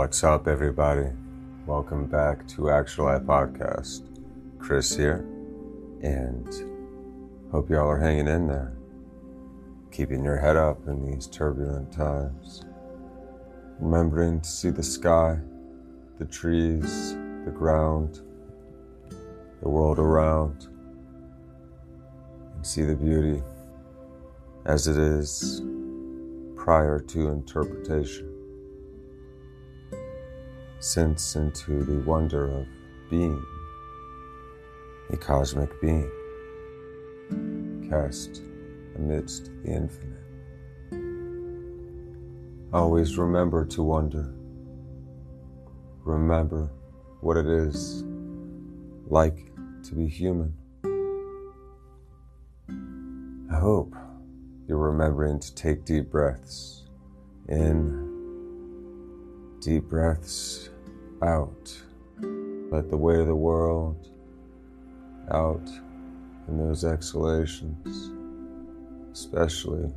What's up, everybody? Welcome back to Actual Life Podcast. Chris here, and hope y'all are hanging in there, keeping your head up in these turbulent times. Remembering to see the sky, the trees, the ground, the world around, and see the beauty as it is prior to interpretation sense into the wonder of being, a cosmic being, cast amidst the infinite. Always remember to wonder. Remember what it is like to be human. I hope you're remembering to take deep breaths in, deep breaths out. Let the weight of the world out in those exhalations, especially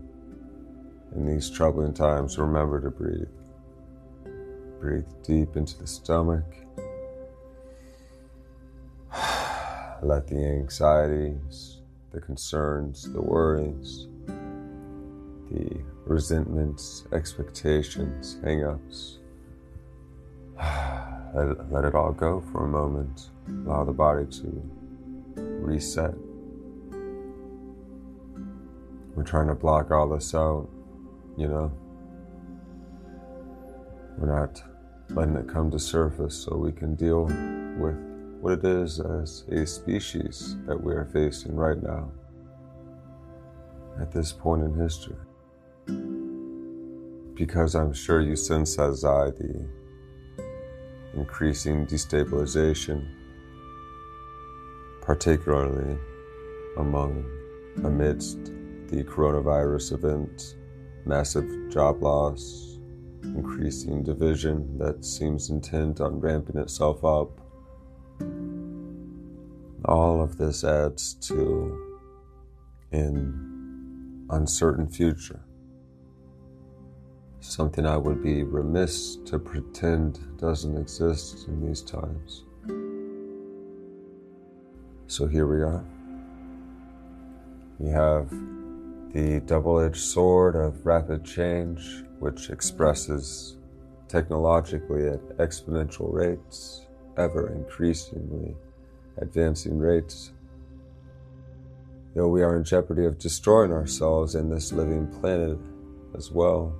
in these troubling times. Remember to breathe. Breathe deep into the stomach. Let the anxieties, the concerns, the worries, the resentments, expectations, hang ups let it, all go for a moment. Allow the body to reset. We're trying to block all this out, you know? We're not letting it come to surface so we can deal with what it is as a species that we are facing right now at this point in history. Because I'm sure you sense as I the increasing destabilization, particularly among amidst the coronavirus event, massive job loss, increasing division that seems intent on ramping itself up. All of this adds to an uncertain future something I would be remiss to pretend doesn't exist in these times. So here we are. We have the double edged sword of rapid change, which expresses technologically at exponential rates, ever increasingly advancing rates. Though we are in jeopardy of destroying ourselves and this living planet as well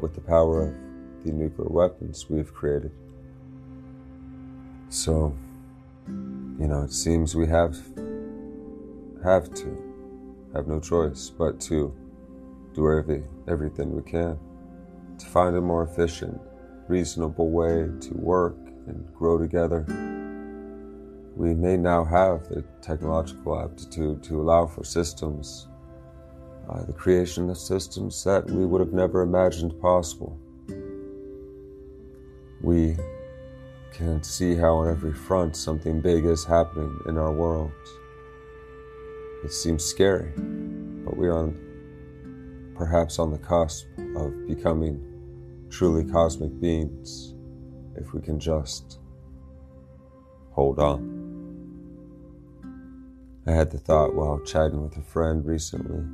with the power of the nuclear weapons we've created. So, you know, it seems we have have to have no choice but to do every, everything we can to find a more efficient, reasonable way to work and grow together. We may now have the technological aptitude to allow for systems by the creation of systems that we would have never imagined possible. We can see how on every front something big is happening in our world. It seems scary, but we are perhaps on the cusp of becoming truly cosmic beings if we can just hold on. I had the thought while chatting with a friend recently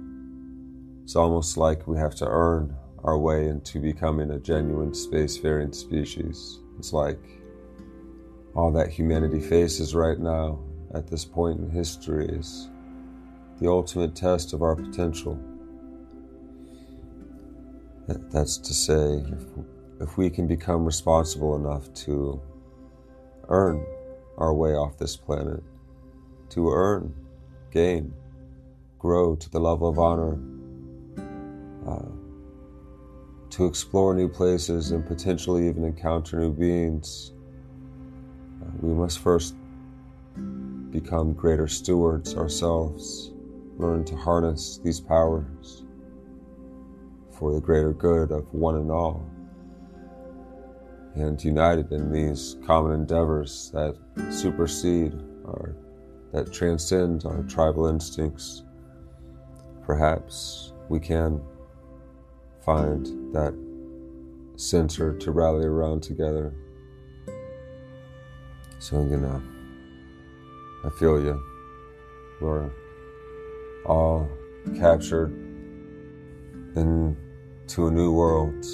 it's almost like we have to earn our way into becoming a genuine spacefaring species. It's like all that humanity faces right now at this point in history is the ultimate test of our potential. That's to say, if, if we can become responsible enough to earn our way off this planet, to earn, gain, grow to the level of honor uh, to explore new places and potentially even encounter new beings, uh, we must first become greater stewards ourselves, learn to harness these powers for the greater good of one and all, and united in these common endeavors that supersede our, that transcend our tribal instincts. Perhaps we can find that center to rally around together. So, you know, I feel you. We're all captured into a new world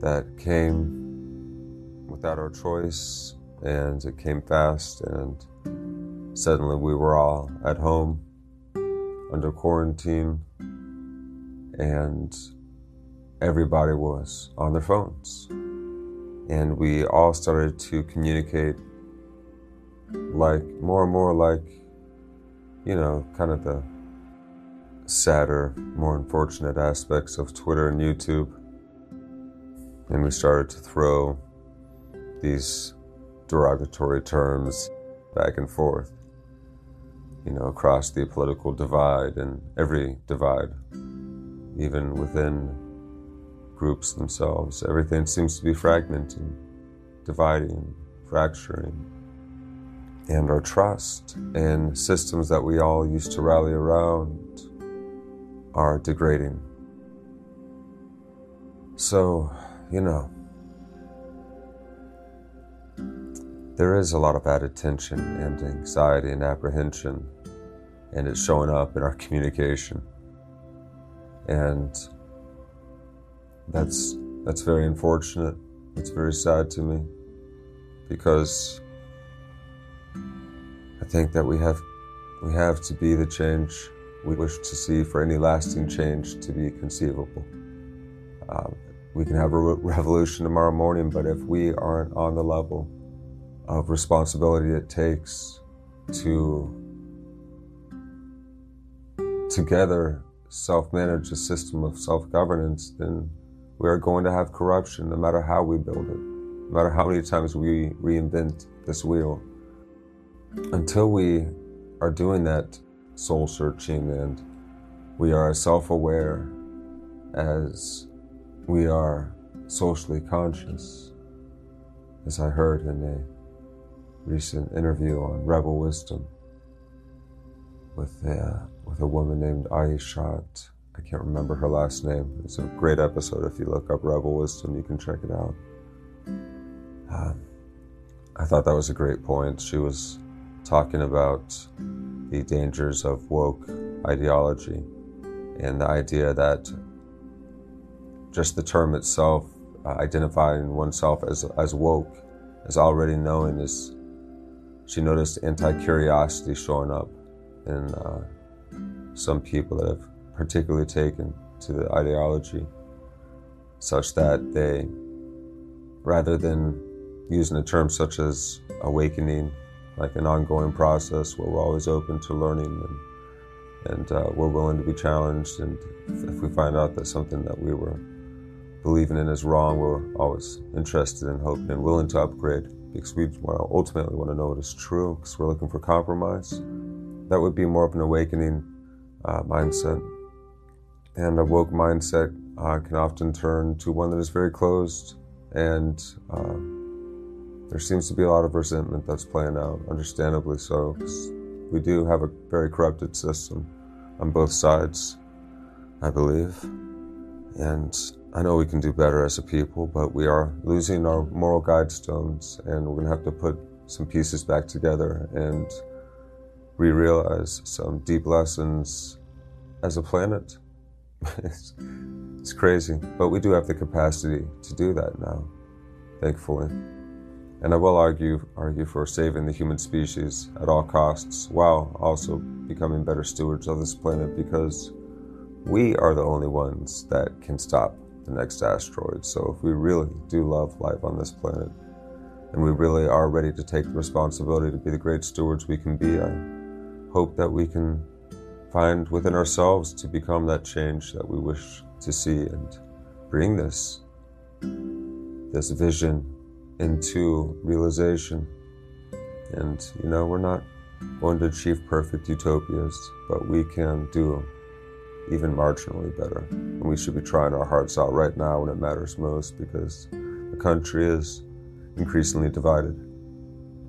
that came without our choice and it came fast and suddenly we were all at home under quarantine and everybody was on their phones. And we all started to communicate like more and more like you know kind of the sadder more unfortunate aspects of twitter and youtube. And we started to throw these derogatory terms back and forth you know across the political divide and every divide even within groups themselves everything seems to be fragmenting dividing fracturing and our trust in systems that we all used to rally around are degrading. So, you know, there is a lot of added tension and anxiety and apprehension, and it's showing up in our communication. And that's that's very unfortunate. It's very sad to me because I think that we have we have to be the change we wish to see for any lasting change to be conceivable. Uh, we can have a re- revolution tomorrow morning, but if we aren't on the level of responsibility it takes to together self-manage a system of self-governance, then we are going to have corruption no matter how we build it, no matter how many times we reinvent this wheel until we are doing that soul searching and we are as self aware as we are socially conscious, as I heard in a recent interview on Rebel Wisdom with a, with a woman named Ayishat. I can't remember her last name. It's a great episode. If you look up Rebel Wisdom, you can check it out. Um, I thought that was a great point. She was talking about the dangers of woke ideology and the idea that just the term itself, uh, identifying oneself as, as woke, as already knowing is, she noticed anti curiosity showing up in uh, some people that have particularly taken to the ideology, such that they, rather than using a term such as awakening like an ongoing process where we're always open to learning and and uh, we're willing to be challenged. And if we find out that something that we were believing in is wrong, we're always interested in hoping and willing to upgrade because we ultimately want to know what is true because we're looking for compromise. That would be more of an awakening uh, mindset. And a woke mindset uh, can often turn to one that is very closed and uh, there seems to be a lot of resentment that's playing out, understandably so. We do have a very corrupted system on both sides, I believe. And I know we can do better as a people, but we are losing our moral guidestones, and we're going to have to put some pieces back together and re realize some deep lessons as a planet. it's, it's crazy, but we do have the capacity to do that now, thankfully. And I will argue, argue for saving the human species at all costs while also becoming better stewards of this planet because we are the only ones that can stop the next asteroid. So if we really do love life on this planet and we really are ready to take the responsibility to be the great stewards we can be, I hope that we can find within ourselves to become that change that we wish to see and bring this this vision into realization. And, you know, we're not going to achieve perfect utopias, but we can do even marginally better. And we should be trying our hearts out right now when it matters most because the country is increasingly divided.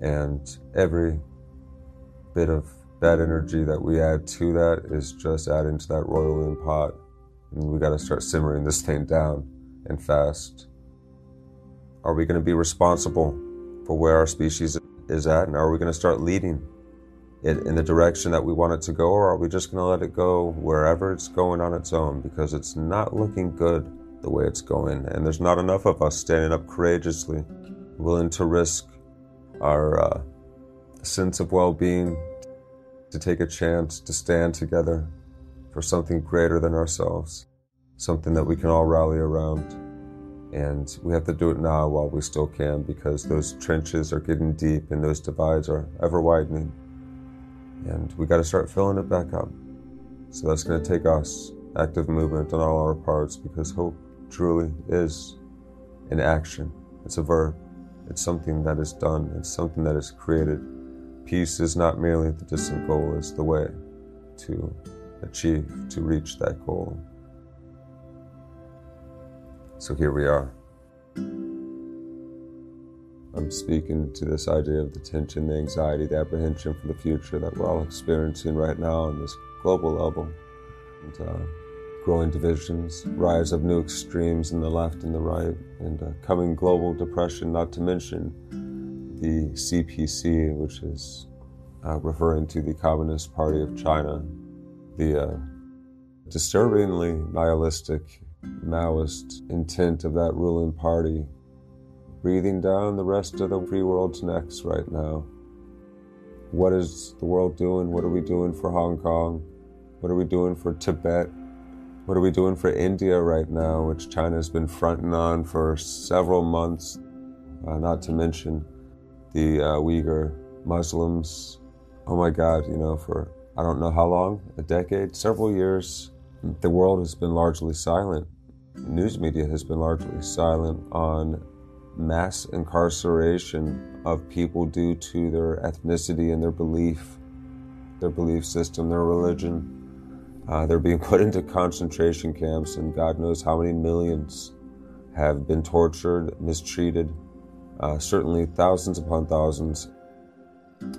And every bit of bad energy that we add to that is just adding to that roiling pot. And we got to start simmering this thing down and fast Are we going to be responsible for where our species is at? And are we going to start leading it in the direction that we want it to go? Or are we just going to let it go wherever it's going on its own? Because it's not looking good the way it's going. And there's not enough of us standing up courageously, willing to risk our uh, sense of well being, to take a chance to stand together for something greater than ourselves, something that we can all rally around. And we have to do it now while we still can because those trenches are getting deep and those divides are ever widening. And we got to start filling it back up. So that's going to take us active movement on all our parts because hope truly is an action. It's a verb. It's something that is done. It's something that is created. Peace is not merely the distant goal, it's the way to achieve, to reach that goal. So here we are. I'm speaking to this idea of the tension, the anxiety, the apprehension for the future that we're all experiencing right now on this global level. And, uh, growing divisions, rise of new extremes in the left and the right, and uh, coming global depression, not to mention the CPC, which is uh, referring to the Communist Party of China, the uh, disturbingly nihilistic Maoist intent of that ruling party, breathing down the rest of the free world's necks right now. What is the world doing? What are we doing for Hong Kong? What are we doing for Tibet? What are we doing for India right now, which China has been fronting on for several months? Uh, not to mention the uh, Uyghur Muslims. Oh my God, you know, for I don't know how long, a decade, several years, the world has been largely silent. News media has been largely silent on mass incarceration of people due to their ethnicity and their belief, their belief system, their religion. Uh, they're being put into concentration camps, and God knows how many millions have been tortured, mistreated, uh, certainly thousands upon thousands.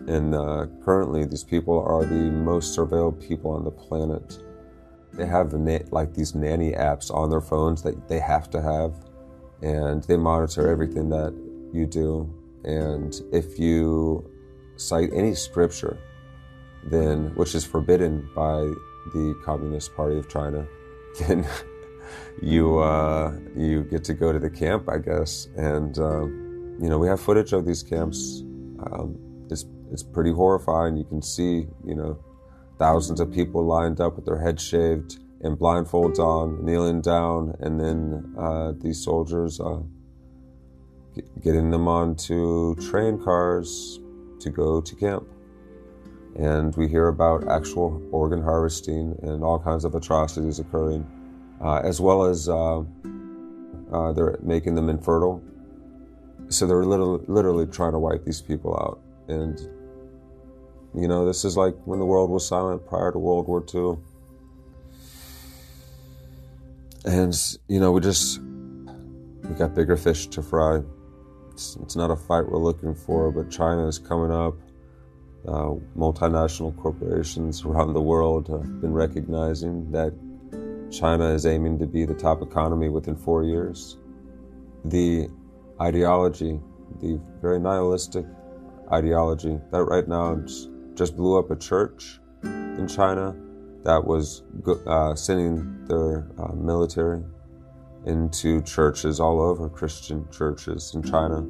And uh, currently, these people are the most surveilled people on the planet. They have na- like these nanny apps on their phones that they have to have, and they monitor everything that you do. And if you cite any scripture, then which is forbidden by the Communist Party of China, then you uh, you get to go to the camp, I guess. And um, you know, we have footage of these camps. Um, it's it's pretty horrifying. You can see, you know, thousands of people lined up with their heads shaved and blindfolds on, kneeling down, and then uh, these soldiers uh, getting them onto train cars to go to camp and we hear about actual organ harvesting and all kinds of atrocities occurring, uh, as well as uh, uh, they're making them infertile. So they're literally, literally trying to wipe these people out. And, you know, this is like when the world was silent prior to World War II. And, you know, we just, we got bigger fish to fry. It's, it's not a fight we're looking for, but China is coming up uh, multinational corporations around the world have been recognizing that China is aiming to be the top economy within four years. The ideology, the very nihilistic ideology that right now just blew up a church in China that was uh, sending their uh, military into churches all over, Christian churches in China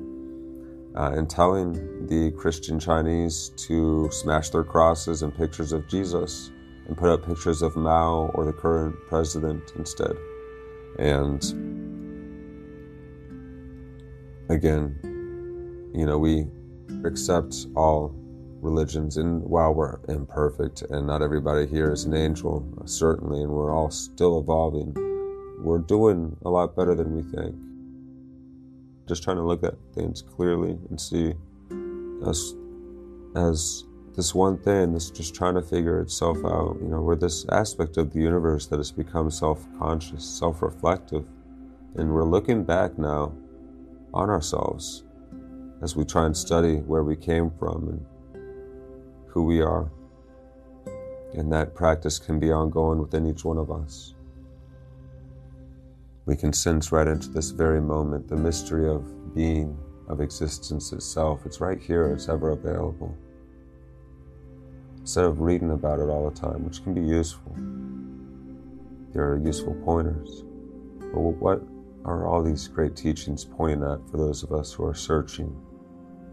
uh, and telling the Christian Chinese to smash their crosses and pictures of Jesus and put up pictures of Mao or the current president instead. And again, you know, we accept all religions, and while we're imperfect and not everybody here is an angel, certainly, and we're all still evolving, we're doing a lot better than we think just trying to look at things clearly and see us as this one thing that's just trying to figure itself out. You know, we're this aspect of the universe that has become self conscious, self reflective. And we're looking back now on ourselves as we try and study where we came from and who we are. And that practice can be ongoing within each one of us. we can sense right into this very moment the mystery of being, of existence itself. It's right here, it's ever available. Instead of reading about it all the time, which can be useful, there are useful pointers. But what are all these great teachings pointing at for those of us who are searching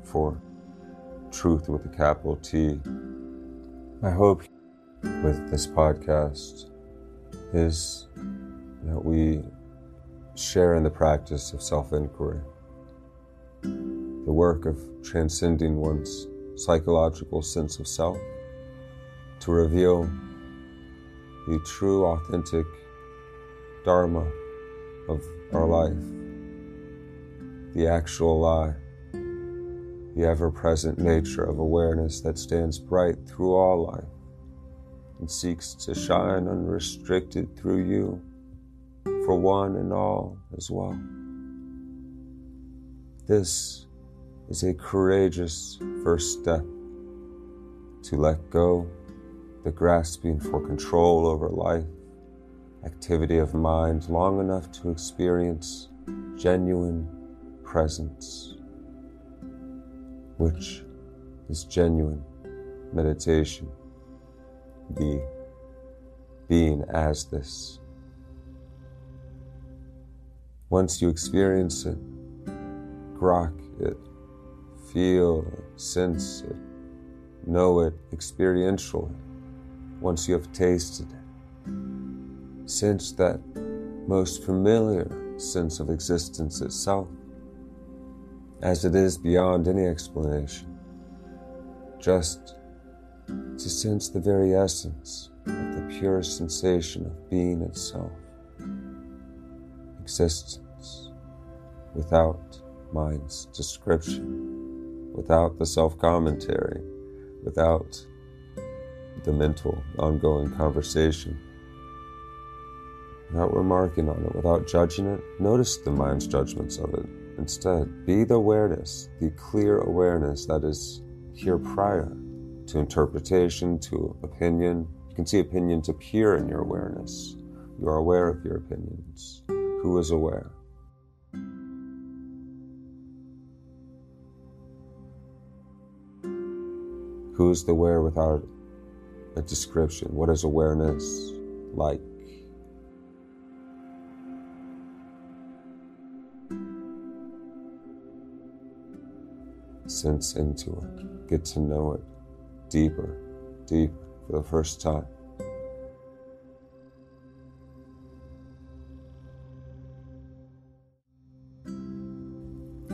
for truth with a capital T? My hope with this podcast is that we share in the practice of self inquiry, the work of transcending one's psychological sense of self to reveal the true, authentic Dharma of our life, the actual lie, the ever present nature of awareness that stands bright through all life and seeks to shine unrestricted through you for one and all as well. This is a courageous first step to let go the grasping for control over life, activity of mind long enough to experience genuine presence, which is genuine meditation, the being as this. Once you experience it, grok it, feel it, sense it, know it experientially, once you have tasted it, sense that most familiar sense of existence itself, as it is beyond any explanation, just to sense the very essence of the pure sensation of being itself existence without mind's description, without the self commentary, without the mental ongoing conversation. Without remarking on it, without judging it, notice the mind's judgments of it. Instead, be the awareness, the clear awareness that is here prior to interpretation, to opinion. You can see opinions appear in your awareness. You are aware of your opinions who is aware. Who is the aware without a description? What is awareness like? Sense into it, get to know it deeper, deeper for the first time.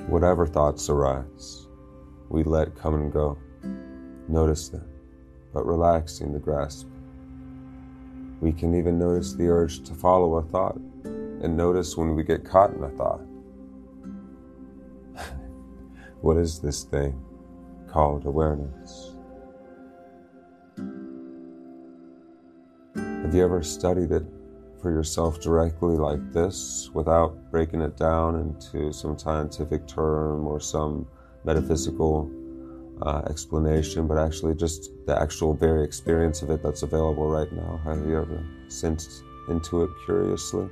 Whatever thoughts arise, we let come and go. Notice them, but relaxing the grasp. We can even notice the urge to follow a thought and notice when we get caught in a thought. What is this thing called awareness? Have you ever studied it for yourself directly like this without breaking it down into some scientific term or some metaphysical uh, explanation, but actually just the actual very experience of it that's available right now. Have you ever sensed into it curiously?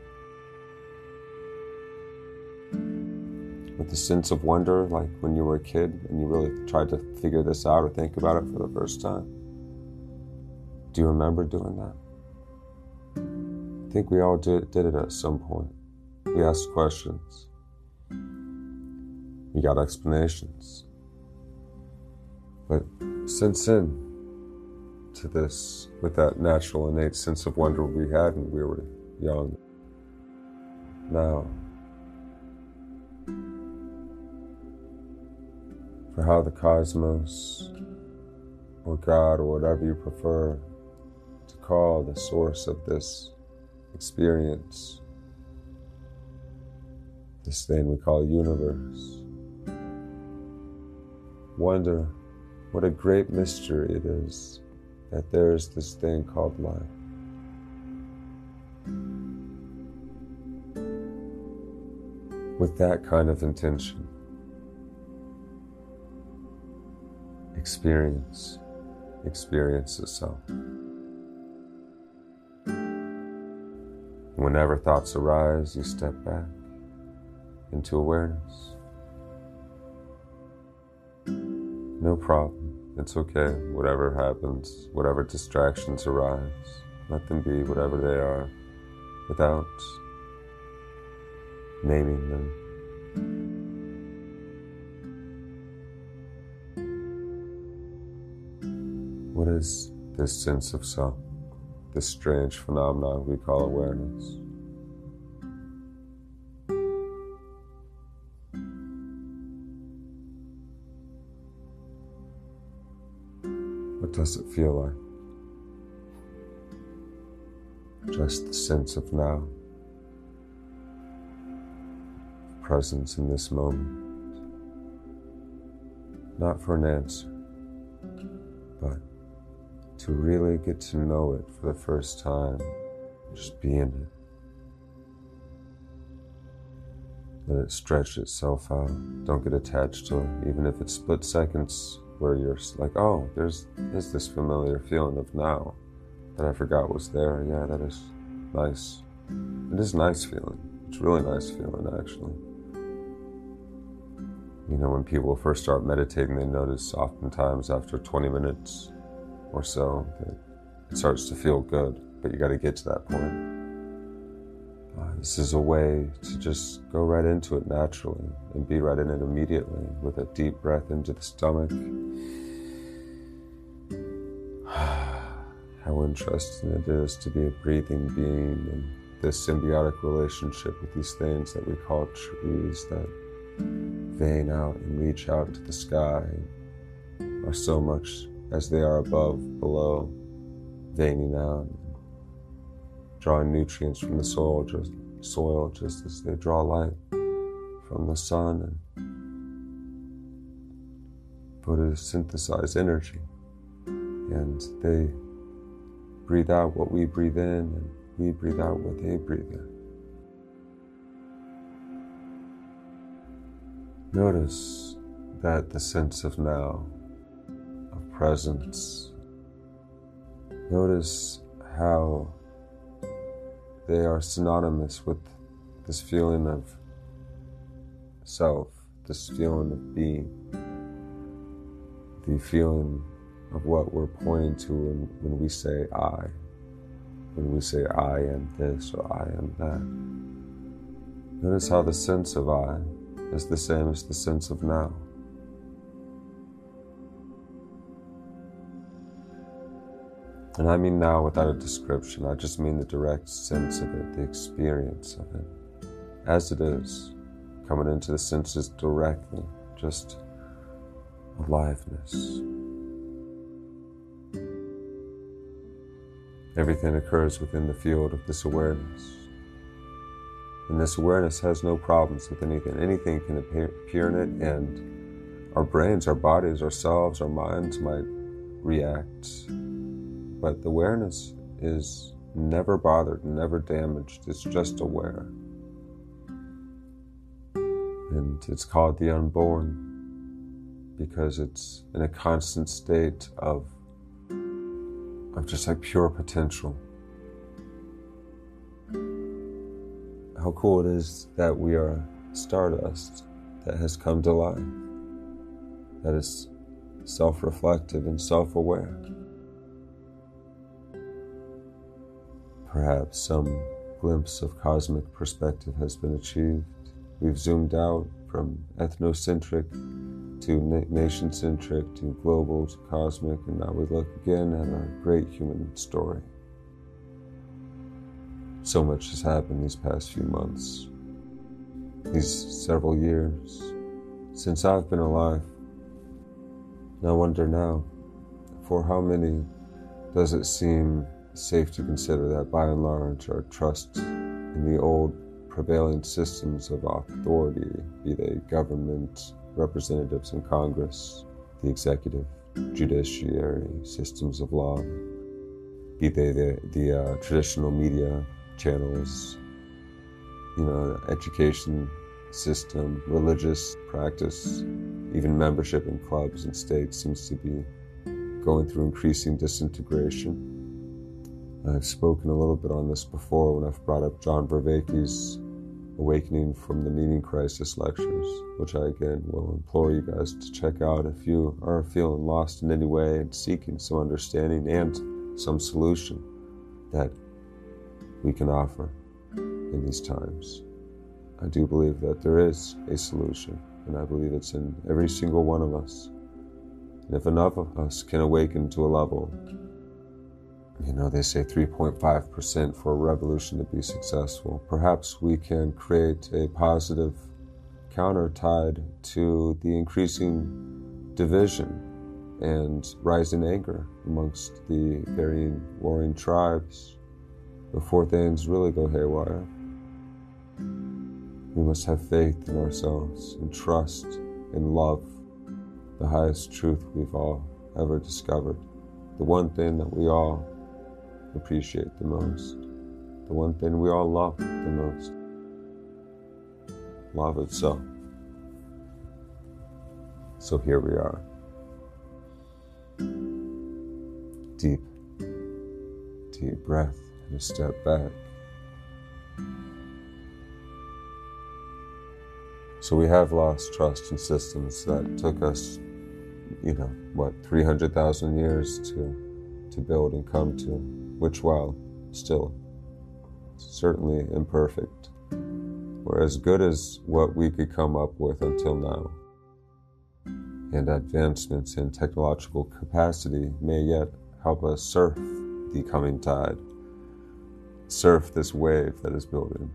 With the sense of wonder, like when you were a kid and you really tried to figure this out or think about it for the first time? Do you remember doing that? I think we all did, did it at some point. We asked questions. We got explanations. But since in to this with that natural innate sense of wonder we had when we were young. Now, for how the cosmos or God or whatever you prefer to call the source of this experience this thing we call universe. Wonder what a great mystery it is that there is this thing called life. With that kind of intention, experience, experience itself. Whenever thoughts arise, you step back into awareness. No problem. It's okay. Whatever happens, whatever distractions arise, let them be whatever they are without naming them. What is this sense of self, this strange phenomenon we call awareness? What does it feel like? Just the sense of now, presence in this moment. Not for an answer, but to really get to know it for the first time, just be in it. Let it stretch itself out. Don't get attached to it, even if it's split seconds where you're like, oh, there's, there's this familiar feeling of now that I forgot was there. Yeah, that is nice. It is a nice feeling. It's really nice feeling, actually. You know, when people first start meditating, they notice oftentimes after 20 minutes or so that it starts to feel good, but you got to get to that point. Uh, this is a way to just go right into it naturally and be right in it immediately with a deep breath into the stomach. How interesting it is to be a breathing being and this symbiotic relationship with these things that we call trees that vein out and reach out to the sky are so much as they are above, below, veining out, drawing nutrients from the soil, just soil just as they draw light from the sun and synthesize energy. And they breathe out what we breathe in, and we breathe out what they breathe in. Notice that the sense of now, presence, notice how they are synonymous with this feeling of self, this feeling of being, the feeling of what we're pointing to when, when we say I, when we say I am this or I am that. Notice how the sense of I is the same as the sense of now. And I mean now without a description, I just mean the direct sense of it, the experience of it, as it is, coming into the senses directly, just aliveness. Everything occurs within the field of this awareness. And this awareness has no problems with anything. Anything can appear, in it, and our brains, our bodies, ourselves, our minds might react but the awareness is never bothered, never damaged. It's just aware. And it's called the unborn because it's in a constant state of, of just like pure potential. How cool it is that we are stardust that has come to life, that is self reflective and self aware. Perhaps some glimpse of cosmic perspective has been achieved. We've zoomed out from ethnocentric to nation centric to global to cosmic, and now we look again at our great human story. So much has happened these past few months, these several years, since I've been alive. I wonder now, for how many does it seem safe to consider that by and large our trust in the old prevailing systems of authority, be they government, representatives in Congress, the executive, judiciary, systems of law, be they the, the uh, traditional media channels, you know, education system, religious practice, even membership in clubs and states seems to be going through increasing disintegration I've spoken a little bit on this before when I've brought up John Vervaeke's Awakening from the Meaning Crisis lectures, which I again will implore you guys to check out if you are feeling lost in any way and seeking some understanding and some solution that we can offer in these times. I do believe that there is a solution, and I believe it's in every single one of us. And if enough of us can awaken to a level, you know, they say 3.5% for a revolution to be successful, perhaps we can create a positive counter tide to the increasing division and rising anger amongst the varying warring tribes before things really go haywire. We must have faith in ourselves and trust and love the highest truth we've all ever discovered. The one thing that we all appreciate the most. The one thing we all love the most. Love itself. So here we are. Deep, deep breath and a step back. So we have lost trust in systems that took us, you know, what, 300,000 years to, to build and come to, which, while still certainly imperfect, were as good as what we could come up with until now. And advancements in technological capacity may yet help us surf the coming tide surf this wave that is building.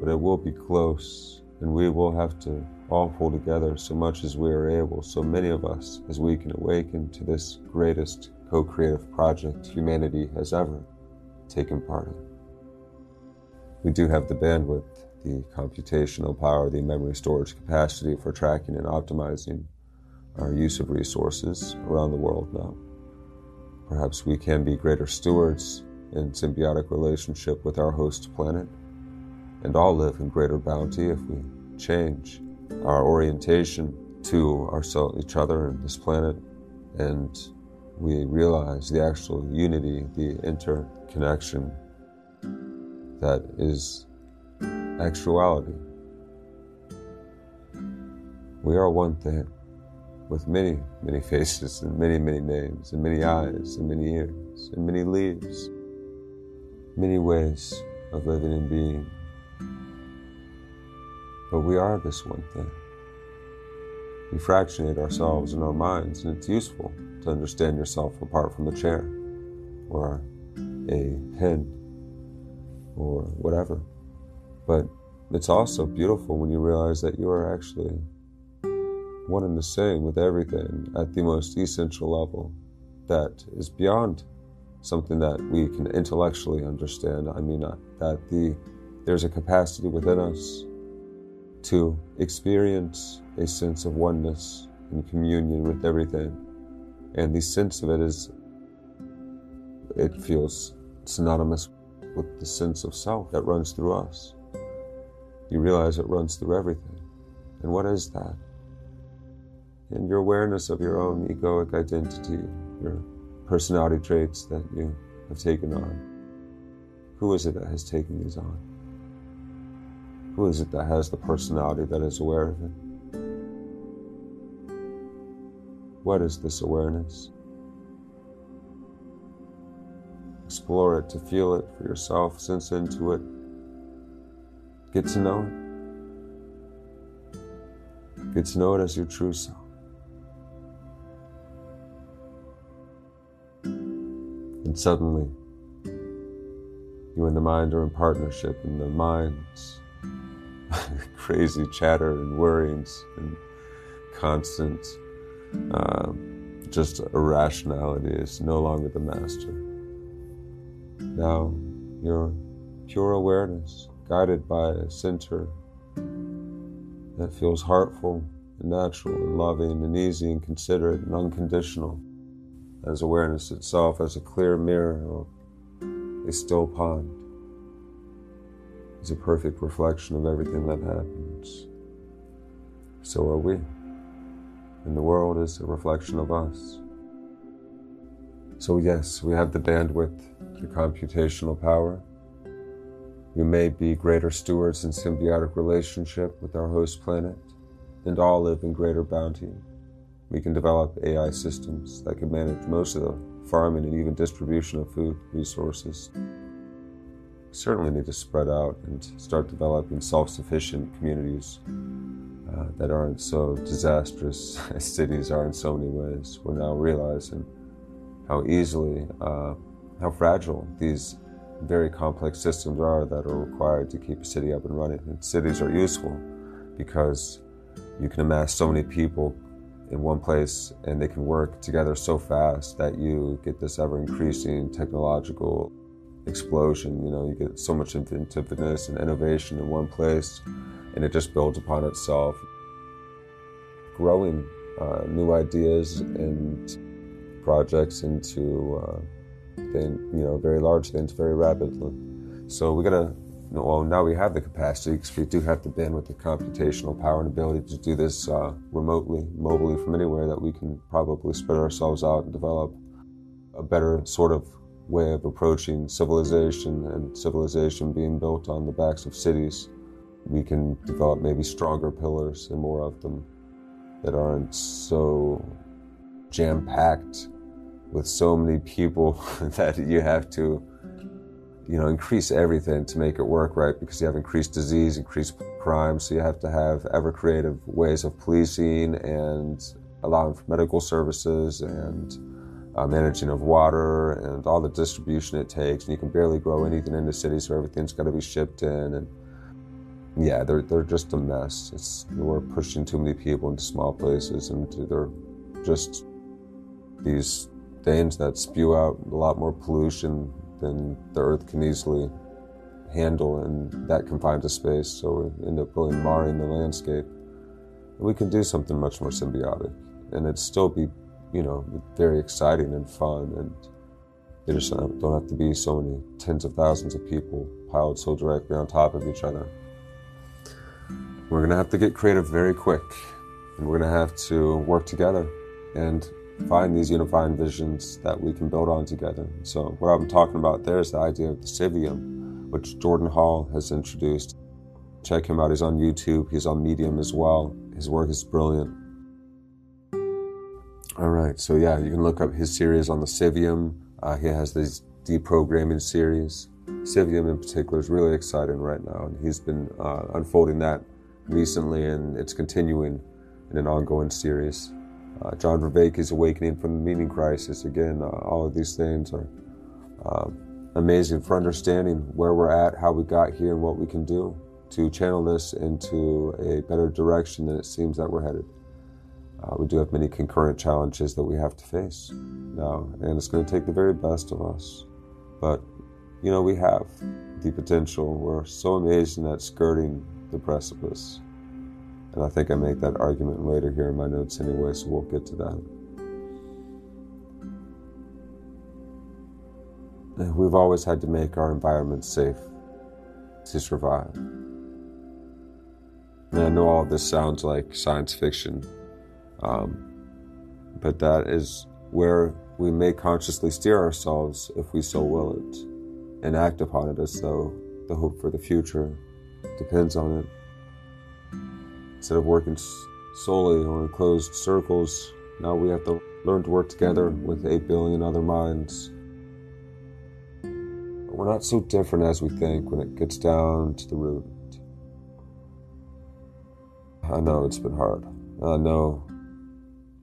But it will be close, and we will have to all pull together so much as we are able, so many of us, as we can awaken to this greatest co creative project humanity has ever taken part in. We do have the bandwidth, the computational power, the memory storage capacity for tracking and optimizing our use of resources around the world now. Perhaps we can be greater stewards in symbiotic relationship with our host planet, and all live in greater bounty if we change our orientation to ourselves, each other, and this planet, and we realize the actual unity, the interconnection that is actuality. We are one thing with many, many faces and many, many names and many eyes and many ears and many leaves many ways of living and being. But we are this one thing. We fractionate ourselves in our minds, and it's useful to understand yourself apart from a chair or a pen or whatever. But it's also beautiful when you realize that you are actually one and the same with everything at the most essential level that is beyond something that we can intellectually understand. I mean, uh, that the there's a capacity within us to experience a sense of oneness and communion with everything, and the sense of it is it feels synonymous with the sense of self that runs through us. You realize it runs through everything. And what is that? And your awareness of your own egoic identity, your personality traits that you have taken on? Who is it that has taken these on? Who is it that has the personality that is aware of it? What is this awareness? Explore it, to feel it for yourself, sense into it, get to know it. Get to know it as your true self. And suddenly, you and the mind are in partnership, and the mind's crazy chatter and worries and constant um, just irrationality is no longer the master. Now, your pure awareness, guided by a center that feels heartful and natural and loving and easy and considerate and unconditional as awareness itself as a clear mirror or a still pond is a perfect reflection of everything that happens. So are we. And the world is a reflection of us. So, yes, we have the bandwidth, the computational power. We may be greater stewards in symbiotic relationship with our host planet, and all live in greater bounty. We can develop AI systems that can manage most of the farming and even distribution of food resources. We certainly need to spread out and start developing self sufficient communities uh, that aren't so disastrous as cities are in so many ways. We're now realizing how easily, uh, how fragile these very complex systems are that are required to keep a city up and running. And cities are useful because you can amass so many people in one place and they can work together so fast that you get this ever increasing technological explosion. You know, you get so much inventiveness and innovation in one place and it just builds upon itself. Growing uh, new ideas and projects into uh, thing, you know, very large things very rapidly. So we gotta, well, now we have the capacity because we do have the bandwidth, the computational power and ability to do this uh, remotely, mobily from anywhere that we can probably spread ourselves out and develop a better sort of way of approaching civilization and civilization being built on the backs of cities. We can develop maybe stronger pillars and more of them that aren't so jam packed with so many people that you have to, you know, increase everything to make it work right because you have increased disease, increased crime. So you have to have ever creative ways of policing and allowing for medical services and uh, managing of water and all the distribution it takes. And you can barely grow anything in the city, so everything's got to be shipped in. And yeah, they're, they're just a mess. It's, we're pushing too many people into small places and they're just these things that spew out a lot more pollution than the earth can easily handle in that confined space. So we end up really marring the landscape. And we can do something much more symbiotic and it'd still be, you know, very exciting and fun. And they just don't have to be so many tens of thousands of people piled so directly on top of each other. We're going to have to get creative very quick and we're going to have to work together. And find these unifying visions that we can build on together. So, what I'm talking about there is the idea of the civium, which Jordan Hall has introduced. Check him out. He's on YouTube, he's on Medium as well. His work is brilliant. All right, so yeah, you can look up his series on the civium. Uh, he has these deprogramming series. Civium in particular is really exciting right now, and he's been uh, unfolding that recently, and it's continuing in an ongoing series. Uh, John Vervaeke's Awakening from the Meaning Crisis. Again, uh, all of these things are uh, amazing for understanding where we're at, how we got here, and what we can do to channel this into a better direction than it seems that we're headed. Uh, we do have many concurrent challenges that we have to face now, and it's going to take the very best of us. But, you know, we have the potential. We're so amazing at skirting the precipice. And I think I make that argument later here in my notes anyway, so we'll get to that. We've always had to make our environment safe to survive. And I know all this sounds like science fiction, um, but that is where we may consciously steer ourselves if we so will it and act upon it as though the hope for the future depends on it. Instead of working solely or in closed circles, now we have to learn to work together with 8 billion other minds. We're not so different as we think when it gets down to the root. I know it's been hard. I know.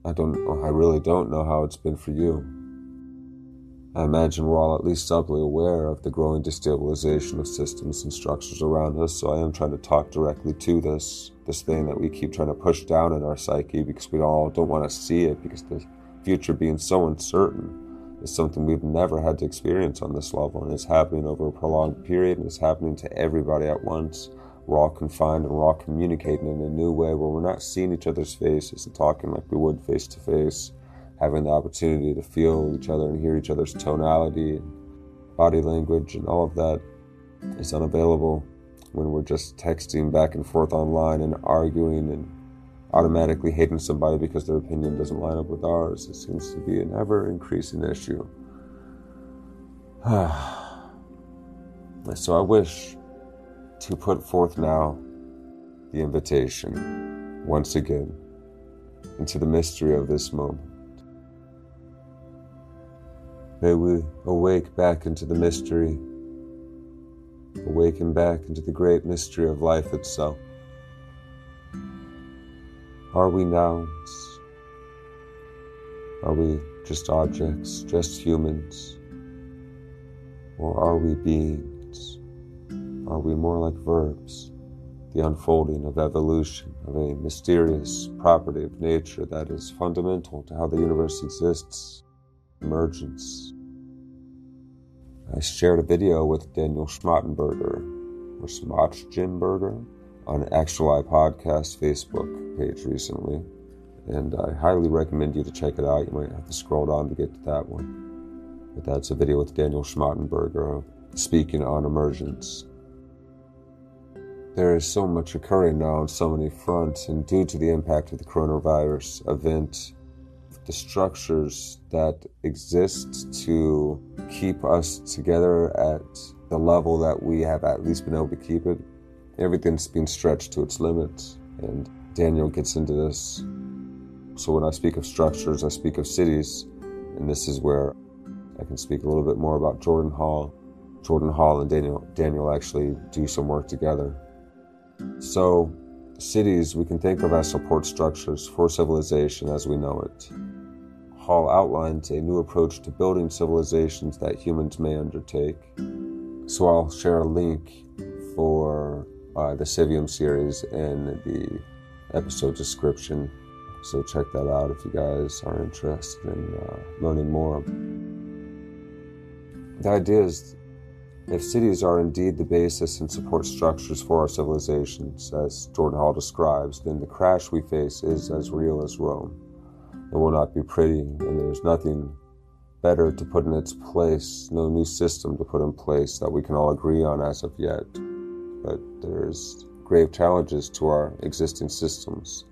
I don't. I really don't know how it's been for you. I imagine we're all at least subtly aware of the growing destabilization of systems and structures around us, so I am trying to talk directly to this, this thing that we keep trying to push down in our psyche because we all don't want to see it because the future being so uncertain is something we've never had to experience on this level, and it's happening over a prolonged period, and it's happening to everybody at once. We're all confined and we're all communicating in a new way where we're not seeing each other's faces and talking like we would face to face having the opportunity to feel each other and hear each other's tonality and body language and all of that is unavailable when we're just texting back and forth online and arguing and automatically hating somebody because their opinion doesn't line up with ours. It seems to be an ever increasing issue. so I wish to put forth now the invitation once again into the mystery of this moment. May we awake back into the mystery, awaken back into the great mystery of life itself. Are we nouns? Are we just objects, just humans? Or are we beings? Are we more like verbs? The unfolding of evolution, of a mysterious property of nature that is fundamental to how the universe exists, emergence. I shared a video with Daniel Schmachtenberger, or Schmachtenberger, on Actual I Podcast Facebook page recently, and I highly recommend you to check it out. You might have to scroll down to get to that one. But that's a video with Daniel Schmachtenberger speaking on emergence. There is so much occurring now on so many fronts, and due to the impact of the coronavirus event, the structures that exist to keep us together at the level that we have at least been able to keep it, everything's been stretched to its limits. And Daniel gets into this. So when I speak of structures, I speak of cities, and this is where I can speak a little bit more about Jordan Hall. Jordan Hall and Daniel Daniel actually do some work together. So, cities we can think of as support structures for civilization as we know it. Hall outlines a new approach to building civilizations that humans may undertake. So I'll share a link for uh, the Civium series in the episode description. So check that out if you guys are interested in uh, learning more. The idea is if cities are indeed the basis and support structures for our civilizations, as Jordan Hall describes, then the crash we face is as real as Rome. It will not be pretty, and there's nothing better to put in its place, no new system to put in place that we can all agree on as of yet. But there's grave challenges to our existing systems,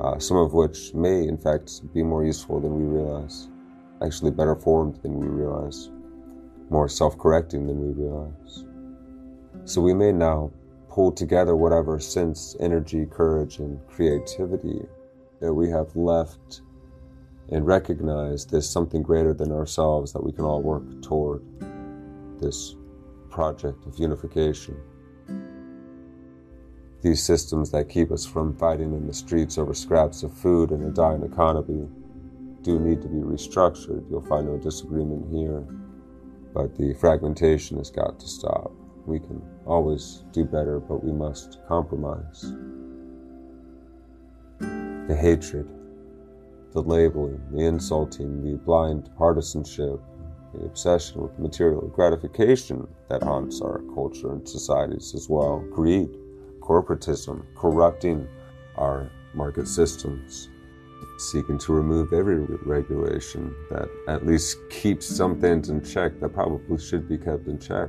uh, some of which may, in fact, be more useful than we realize, actually better formed than we realize more self correcting than we realize. So we may now pull together whatever sense, energy, courage, and creativity that we have left and recognize there's something greater than ourselves that we can all work toward this project of unification. These systems that keep us from fighting in the streets over scraps of food and a dying economy do need to be restructured. You'll find no disagreement here. But the fragmentation has got to stop. We can always do better, but we must compromise. The hatred, the labeling, the insulting, the blind partisanship, the obsession with material gratification that haunts our culture and societies as well, greed, corporatism, corrupting our market systems, seeking to remove every regulation that at least keeps some things in check that probably should be kept in check.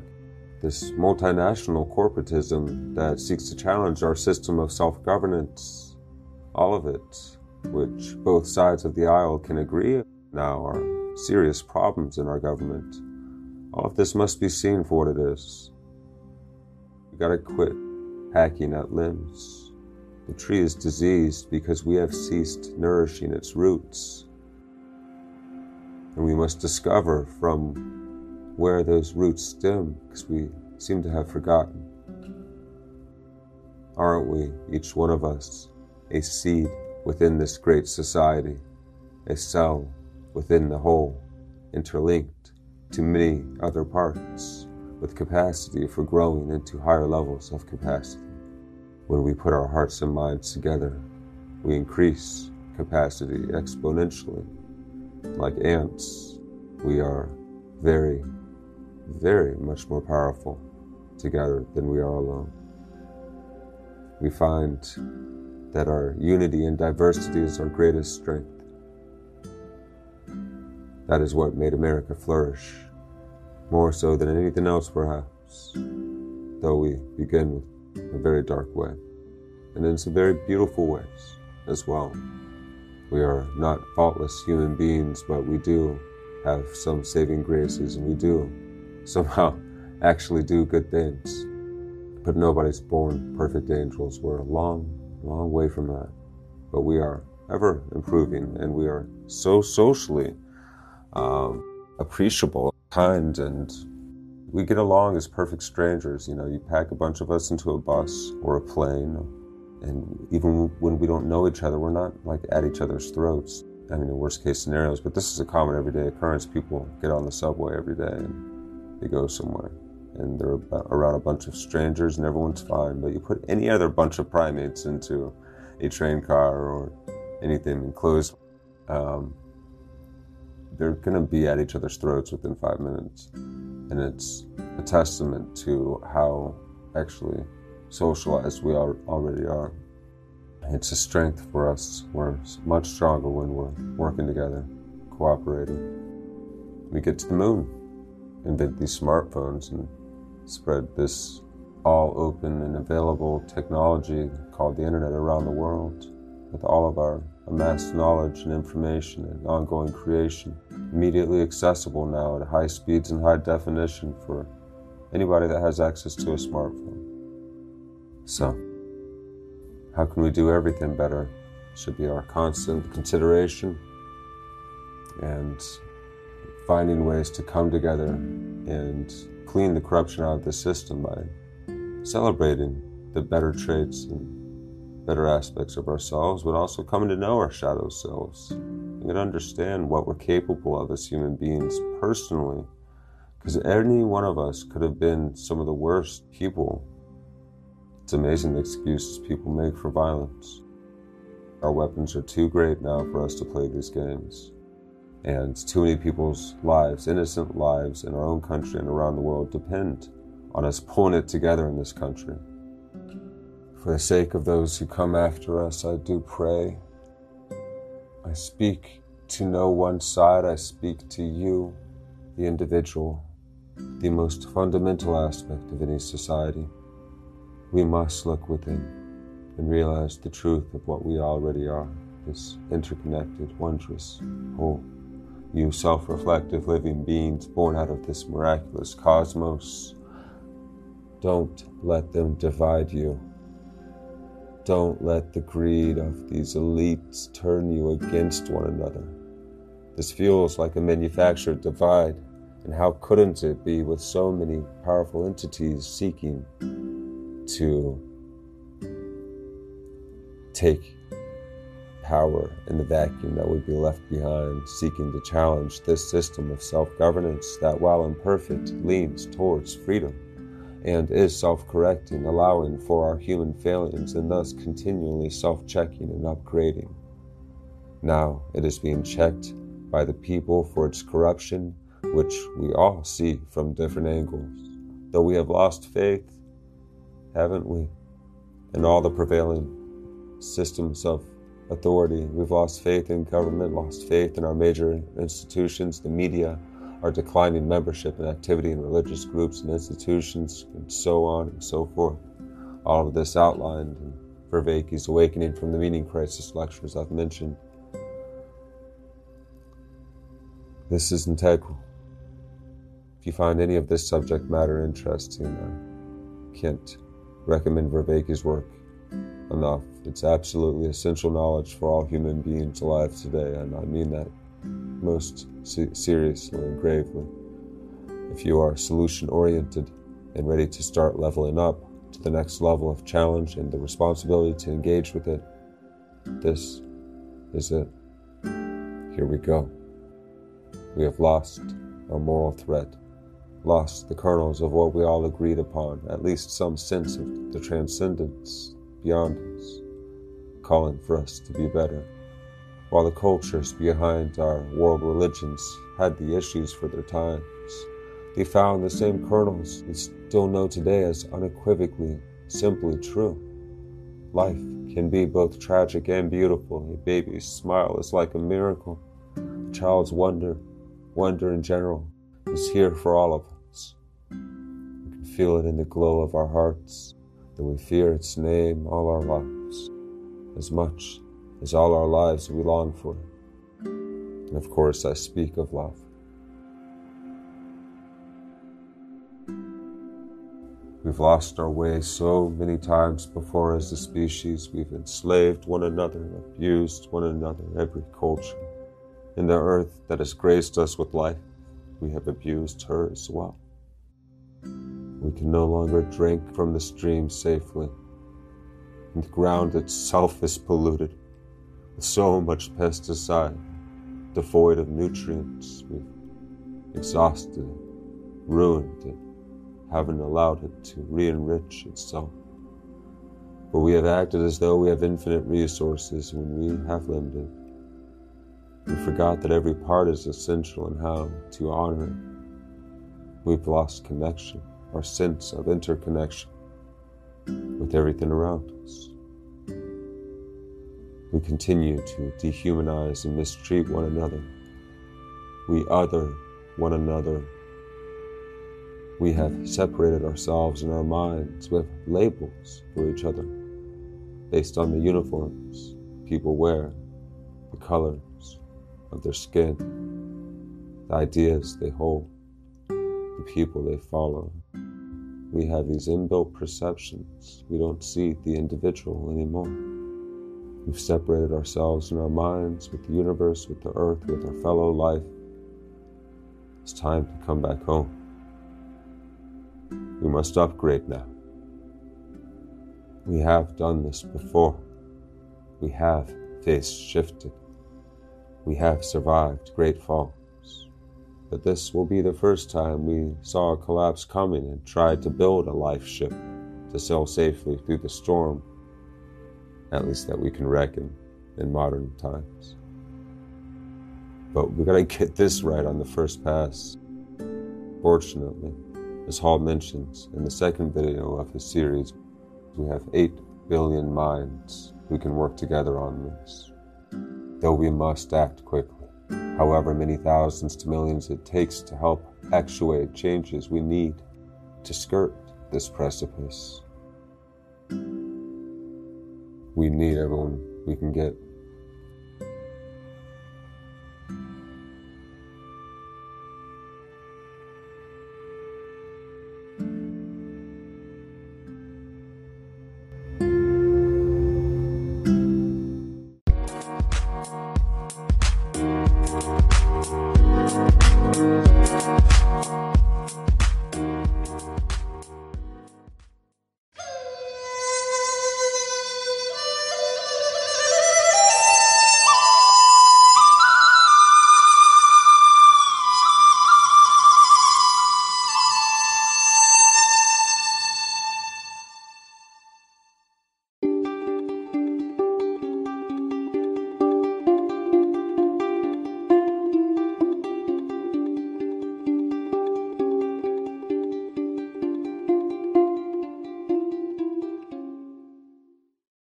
This multinational corporatism that seeks to challenge our system of self governance, all of it, which both sides of the aisle can agree now are serious problems in our government. All of this must be seen for what it is. We gotta quit hacking at limbs. The tree is diseased because we have ceased nourishing its roots. And we must discover from where those roots stem because we seem to have forgotten. Aren't we, each one of us, a seed within this great society, a cell within the whole, interlinked to many other parts, with capacity for growing into higher levels of capacity? When we put our hearts and minds together, we increase capacity exponentially. Like ants, we are very, very much more powerful together than we are alone. We find that our unity and diversity is our greatest strength. That is what made America flourish, more so than anything else, perhaps, though we begin with a very dark way, and in some very beautiful ways as well. We are not faultless human beings, but we do have some saving graces, and we do somehow actually do good things. But nobody's born perfect angels. We're a long, long way from that. But we are ever improving, and we are so socially um, appreciable, kind, and we get along as perfect strangers. You know, you pack a bunch of us into a bus or a plane, and even when we don't know each other, we're not like at each other's throats. I mean, in worst case scenarios, but this is a common everyday occurrence. People get on the subway every day and they go somewhere and they're around a bunch of strangers and everyone's fine. But you put any other bunch of primates into a train car or anything enclosed, um, they're going to be at each other's throats within five minutes. And it's a testament to how actually socialized we are, already are. It's a strength for us. We're much stronger when we're working together, cooperating. We get to the moon, invent these smartphones, and spread this all open and available technology called the internet around the world with all of our amassed knowledge and information and ongoing creation immediately accessible now at high speeds and high definition for anybody that has access to a smartphone. So, how can we do everything better? Should be our constant consideration and finding ways to come together and clean the corruption out of the system by celebrating the better traits and better aspects of ourselves, but also coming to know our shadow selves and understand what we're capable of as human beings personally. Because any one of us could have been some of the worst people. It's amazing the excuses people make for violence. Our weapons are too great now for us to play these games. And too many people's lives, innocent lives in our own country and around the world, depend on us pulling it together in this country. For the sake of those who come after us, I do pray. I speak to no one side, I speak to you, the individual, the most fundamental aspect of any society. We must look within and realize the truth of what we already are this interconnected, wondrous whole you self reflective living beings born out of this miraculous cosmos. Don't let them divide you. Don't let the greed of these elites turn you against one another. This feels like a manufactured divide, and how couldn't it be with so many powerful entities seeking to take power in the vacuum that would be left behind, seeking to challenge this system of self governance that, while imperfect, leans towards freedom and is self correcting, allowing for our human failings and thus continually self checking and upgrading. Now it is being checked by the people for its corruption, which we all see from different angles. Though we have lost faith, haven't we, in all the prevailing systems of authority. We've lost faith in government, lost faith in our major institutions, the media, our declining membership and activity in religious groups and institutions, and so on and so forth. All of this outlined in Vervaeke's Awakening from the Meaning Crisis lectures I've mentioned. This is integral. If you find any of this subject matter interesting, I can't recommend Vervaeke's work enough. It's absolutely essential knowledge for all human beings alive today, and I mean that most seriously and gravely. If you are solution oriented and ready to start leveling up to the next level of challenge and the responsibility to engage with it, this is it. Here we go. We have lost our moral thread, lost the kernels of what we all agreed upon, at least some sense of the transcendence beyond us, calling for us to be better. While the cultures behind our world religions had the issues for their times, they found the same kernels we still know today as unequivocally, simply true. Life can be both tragic and beautiful. A baby's smile is like a miracle. A child's wonder, wonder in general, is here for all of us. We can feel it in the glow of our hearts that we fear its name all our lives, as much as all our lives we long for it. And of course, I speak of love. We've lost our way so many times before as a species. We've enslaved one another, abused one another, every culture. In the earth that has graced us with life, we have abused her as well. We can no longer drink from the stream safely. And the ground itself is polluted with so much pesticide, devoid of nutrients. We've exhausted it, ruined it, haven't allowed it to re enrich itself. But we have acted as though we have infinite resources when we have limited. We forgot that every part is essential and how to honor it. We've lost connection, our sense of interconnection with everything around us. We continue to dehumanize and mistreat one another. We other one another we have separated ourselves in our minds with labels for each other based on the uniforms people wear, the colors of their skin, the ideas they hold, the people they follow. We have these inbuilt perceptions. We don't see the individual anymore. We've separated ourselves in our minds with the universe, with the earth, with our fellow life. It's time to come back home. We must upgrade now. We have done this before. We have faced shifted. We have survived great falls. But this will be the first time we saw a collapse coming and tried to build a life ship to sail safely through the storm, at least that we can reckon in modern times. But we gotta get this right on the first pass. Fortunately, as Hall mentions in the second video of his series, we have 8 billion minds who can work together on this. Though we must act quickly, however many thousands to millions it takes to help actuate changes we need to skirt this precipice. We need everyone we can get